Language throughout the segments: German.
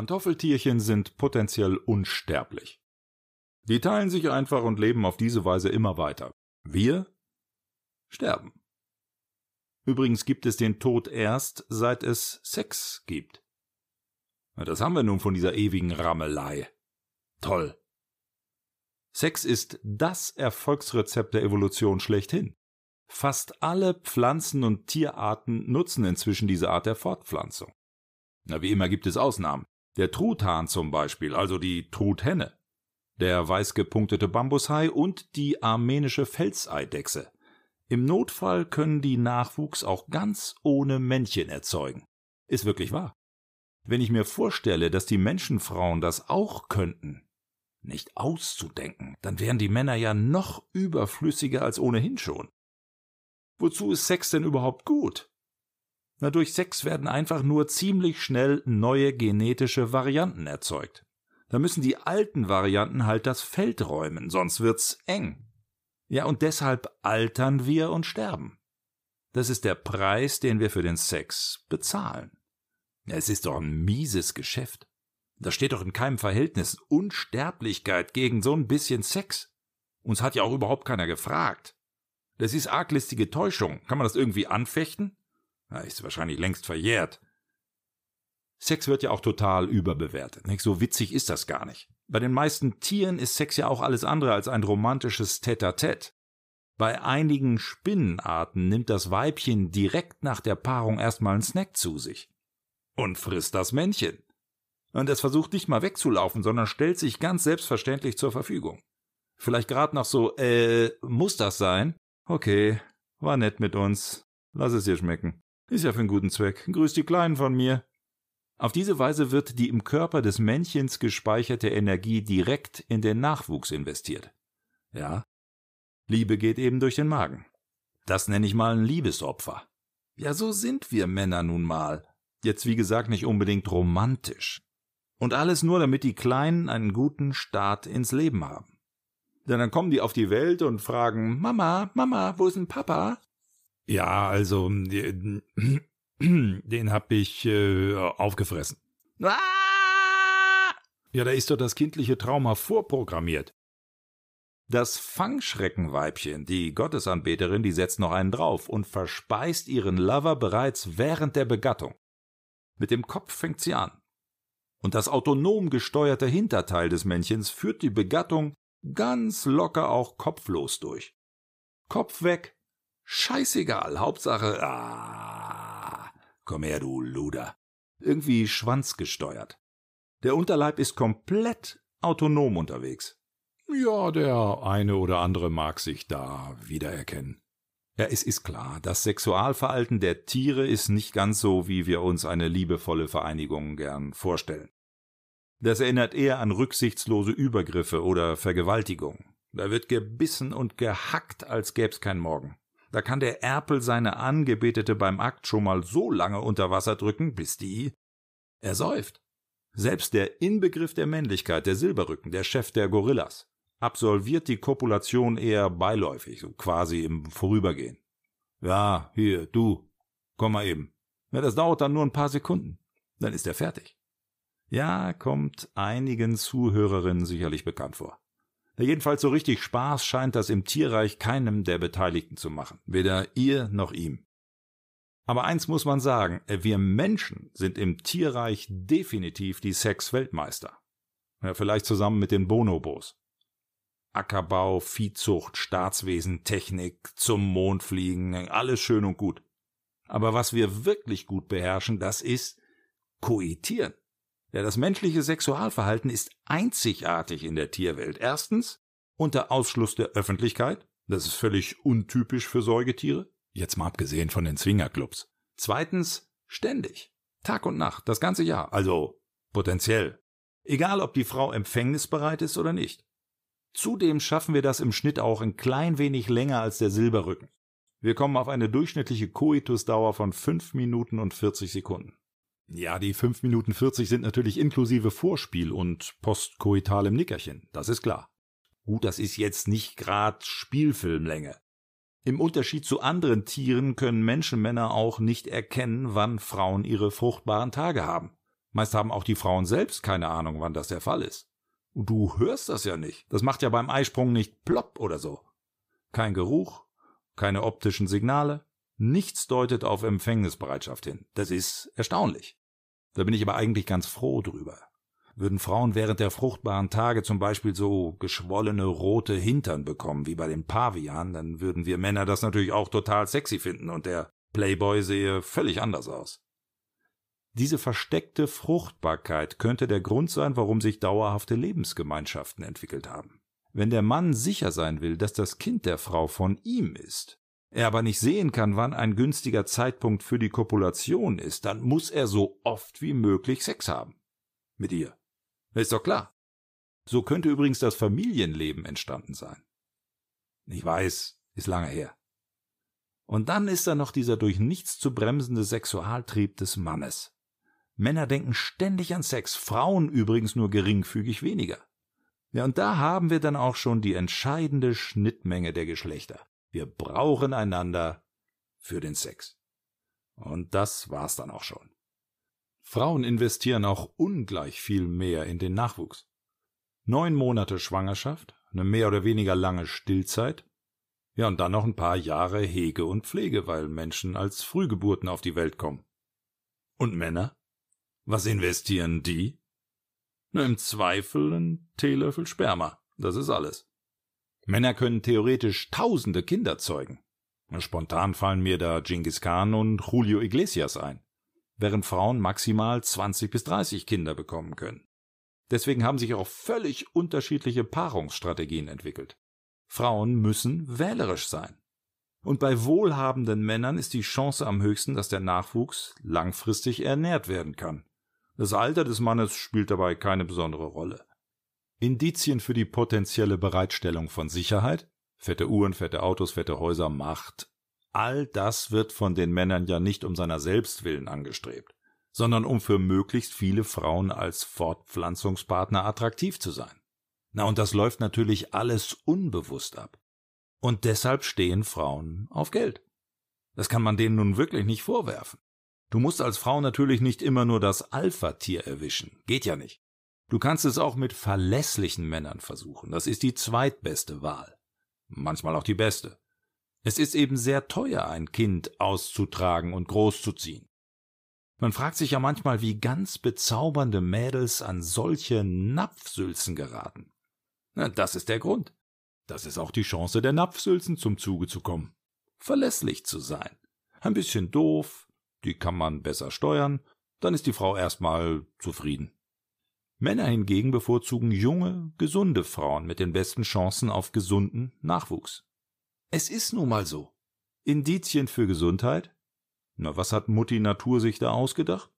Pantoffeltierchen sind potenziell unsterblich. Die teilen sich einfach und leben auf diese Weise immer weiter. Wir sterben. Übrigens gibt es den Tod erst, seit es Sex gibt. Das haben wir nun von dieser ewigen Rammelei. Toll. Sex ist das Erfolgsrezept der Evolution schlechthin. Fast alle Pflanzen- und Tierarten nutzen inzwischen diese Art der Fortpflanzung. Na, wie immer gibt es Ausnahmen. Der Truthahn zum Beispiel, also die Truthenne, der weiß gepunktete Bambushai und die armenische Felseidechse. Im Notfall können die Nachwuchs auch ganz ohne Männchen erzeugen. Ist wirklich wahr. Wenn ich mir vorstelle, dass die Menschenfrauen das auch könnten, nicht auszudenken, dann wären die Männer ja noch überflüssiger als ohnehin schon. Wozu ist Sex denn überhaupt gut? Na, durch Sex werden einfach nur ziemlich schnell neue genetische Varianten erzeugt. Da müssen die alten Varianten halt das Feld räumen, sonst wird's eng. Ja, und deshalb altern wir und sterben. Das ist der Preis, den wir für den Sex bezahlen. Es ist doch ein mieses Geschäft. Das steht doch in keinem Verhältnis Unsterblichkeit gegen so ein bisschen Sex. Uns hat ja auch überhaupt keiner gefragt. Das ist arglistige Täuschung. Kann man das irgendwie anfechten? Ist wahrscheinlich längst verjährt. Sex wird ja auch total überbewertet. Nicht? So witzig ist das gar nicht. Bei den meisten Tieren ist Sex ja auch alles andere als ein romantisches Tête-à-Tête. Bei einigen Spinnenarten nimmt das Weibchen direkt nach der Paarung erstmal einen Snack zu sich. Und frisst das Männchen. Und es versucht nicht mal wegzulaufen, sondern stellt sich ganz selbstverständlich zur Verfügung. Vielleicht gerade noch so, äh, muss das sein? Okay, war nett mit uns. Lass es dir schmecken. Ist ja für einen guten Zweck. Grüß die Kleinen von mir. Auf diese Weise wird die im Körper des Männchens gespeicherte Energie direkt in den Nachwuchs investiert. Ja, Liebe geht eben durch den Magen. Das nenne ich mal ein Liebesopfer. Ja, so sind wir Männer nun mal. Jetzt wie gesagt nicht unbedingt romantisch. Und alles nur, damit die Kleinen einen guten Start ins Leben haben. Denn dann kommen die auf die Welt und fragen, Mama, Mama, wo ist denn Papa? Ja, also, Den hab ich äh, aufgefressen. Ah! Ja, da ist doch das kindliche Trauma vorprogrammiert. Das Fangschreckenweibchen, die Gottesanbeterin, die setzt noch einen drauf und verspeist ihren Lover bereits während der Begattung. Mit dem Kopf fängt sie an. Und das autonom gesteuerte Hinterteil des Männchens führt die Begattung ganz locker auch kopflos durch. Kopf weg, scheißegal, Hauptsache, ah, Komm her, du Luder. Irgendwie schwanzgesteuert. Der Unterleib ist komplett autonom unterwegs. Ja, der eine oder andere mag sich da wiedererkennen. Ja, es ist klar, das Sexualverhalten der Tiere ist nicht ganz so, wie wir uns eine liebevolle Vereinigung gern vorstellen. Das erinnert eher an rücksichtslose Übergriffe oder Vergewaltigung. Da wird gebissen und gehackt, als gäb's kein Morgen. Da kann der Erpel seine Angebetete beim Akt schon mal so lange unter Wasser drücken, bis die ersäuft. Selbst der Inbegriff der Männlichkeit, der Silberrücken, der Chef der Gorillas, absolviert die Kopulation eher beiläufig, quasi im Vorübergehen. Ja, hier, du, komm mal eben. Ja, das dauert dann nur ein paar Sekunden. Dann ist er fertig. Ja, kommt einigen Zuhörerinnen sicherlich bekannt vor. Jedenfalls so richtig Spaß scheint das im Tierreich keinem der Beteiligten zu machen, weder ihr noch ihm. Aber eins muss man sagen, wir Menschen sind im Tierreich definitiv die Sexweltmeister. Ja, vielleicht zusammen mit den Bonobos. Ackerbau, Viehzucht, Staatswesen, Technik, zum Mond fliegen, alles schön und gut. Aber was wir wirklich gut beherrschen, das ist Koitieren. Ja, das menschliche Sexualverhalten ist einzigartig in der Tierwelt. Erstens unter Ausschluss der Öffentlichkeit. Das ist völlig untypisch für Säugetiere. Jetzt mal abgesehen von den Zwingerclubs. Zweitens ständig. Tag und Nacht, das ganze Jahr. Also potenziell. Egal, ob die Frau empfängnisbereit ist oder nicht. Zudem schaffen wir das im Schnitt auch ein klein wenig länger als der Silberrücken. Wir kommen auf eine durchschnittliche Koitusdauer von fünf Minuten und 40 Sekunden. Ja, die 5 Minuten 40 sind natürlich inklusive Vorspiel und postkoitalem Nickerchen, das ist klar. Gut, das ist jetzt nicht grad Spielfilmlänge. Im Unterschied zu anderen Tieren können Menschenmänner auch nicht erkennen, wann Frauen ihre fruchtbaren Tage haben. Meist haben auch die Frauen selbst keine Ahnung, wann das der Fall ist. Und du hörst das ja nicht. Das macht ja beim Eisprung nicht plopp oder so. Kein Geruch, keine optischen Signale, nichts deutet auf Empfängnisbereitschaft hin. Das ist erstaunlich. Da bin ich aber eigentlich ganz froh drüber. Würden Frauen während der fruchtbaren Tage zum Beispiel so geschwollene rote Hintern bekommen wie bei den Pavianen, dann würden wir Männer das natürlich auch total sexy finden und der Playboy sehe völlig anders aus. Diese versteckte Fruchtbarkeit könnte der Grund sein, warum sich dauerhafte Lebensgemeinschaften entwickelt haben. Wenn der Mann sicher sein will, dass das Kind der Frau von ihm ist, er aber nicht sehen kann, wann ein günstiger Zeitpunkt für die Kopulation ist, dann muss er so oft wie möglich Sex haben. Mit ihr. Ist doch klar. So könnte übrigens das Familienleben entstanden sein. Ich weiß, ist lange her. Und dann ist da noch dieser durch nichts zu bremsende Sexualtrieb des Mannes. Männer denken ständig an Sex, Frauen übrigens nur geringfügig weniger. Ja, und da haben wir dann auch schon die entscheidende Schnittmenge der Geschlechter. Wir brauchen einander für den Sex. Und das war's dann auch schon. Frauen investieren auch ungleich viel mehr in den Nachwuchs. Neun Monate Schwangerschaft, eine mehr oder weniger lange Stillzeit, ja, und dann noch ein paar Jahre Hege und Pflege, weil Menschen als Frühgeburten auf die Welt kommen. Und Männer? Was investieren die? Na, im Zweifel ein Teelöffel Sperma. Das ist alles. Männer können theoretisch tausende Kinder zeugen. Spontan fallen mir da Genghis Khan und Julio Iglesias ein, während Frauen maximal 20 bis 30 Kinder bekommen können. Deswegen haben sich auch völlig unterschiedliche Paarungsstrategien entwickelt. Frauen müssen wählerisch sein. Und bei wohlhabenden Männern ist die Chance am höchsten, dass der Nachwuchs langfristig ernährt werden kann. Das Alter des Mannes spielt dabei keine besondere Rolle. Indizien für die potenzielle Bereitstellung von Sicherheit, fette Uhren, fette Autos, fette Häuser, Macht, all das wird von den Männern ja nicht um seiner selbst willen angestrebt, sondern um für möglichst viele Frauen als Fortpflanzungspartner attraktiv zu sein. Na, und das läuft natürlich alles unbewusst ab. Und deshalb stehen Frauen auf Geld. Das kann man denen nun wirklich nicht vorwerfen. Du musst als Frau natürlich nicht immer nur das Alpha-Tier erwischen. Geht ja nicht. Du kannst es auch mit verlässlichen Männern versuchen. Das ist die zweitbeste Wahl. Manchmal auch die beste. Es ist eben sehr teuer, ein Kind auszutragen und großzuziehen. Man fragt sich ja manchmal, wie ganz bezaubernde Mädels an solche Napfsülzen geraten. Na, das ist der Grund. Das ist auch die Chance der Napfsülzen zum Zuge zu kommen. Verlässlich zu sein. Ein bisschen doof, die kann man besser steuern, dann ist die Frau erstmal zufrieden. Männer hingegen bevorzugen junge, gesunde Frauen mit den besten Chancen auf gesunden Nachwuchs. Es ist nun mal so. Indizien für Gesundheit? Na, was hat Mutti Natur sich da ausgedacht?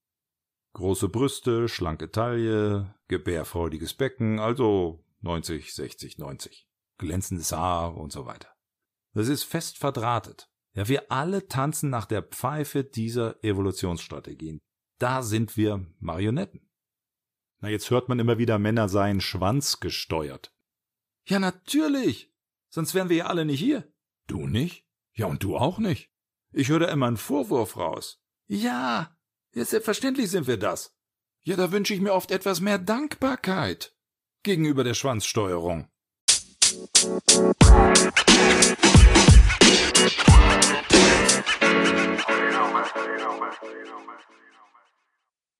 Große Brüste, schlanke Taille, gebärfreudiges Becken, also 90, 60, 90. Glänzendes Haar und so weiter. Das ist fest verdrahtet. Ja, wir alle tanzen nach der Pfeife dieser Evolutionsstrategien. Da sind wir Marionetten. Na, jetzt hört man immer wieder, Männer seien schwanzgesteuert. Ja, natürlich. Sonst wären wir ja alle nicht hier. Du nicht? Ja, und du auch nicht. Ich höre da immer einen Vorwurf raus. Ja, ja, selbstverständlich sind wir das. Ja, da wünsche ich mir oft etwas mehr Dankbarkeit gegenüber der Schwanzsteuerung. you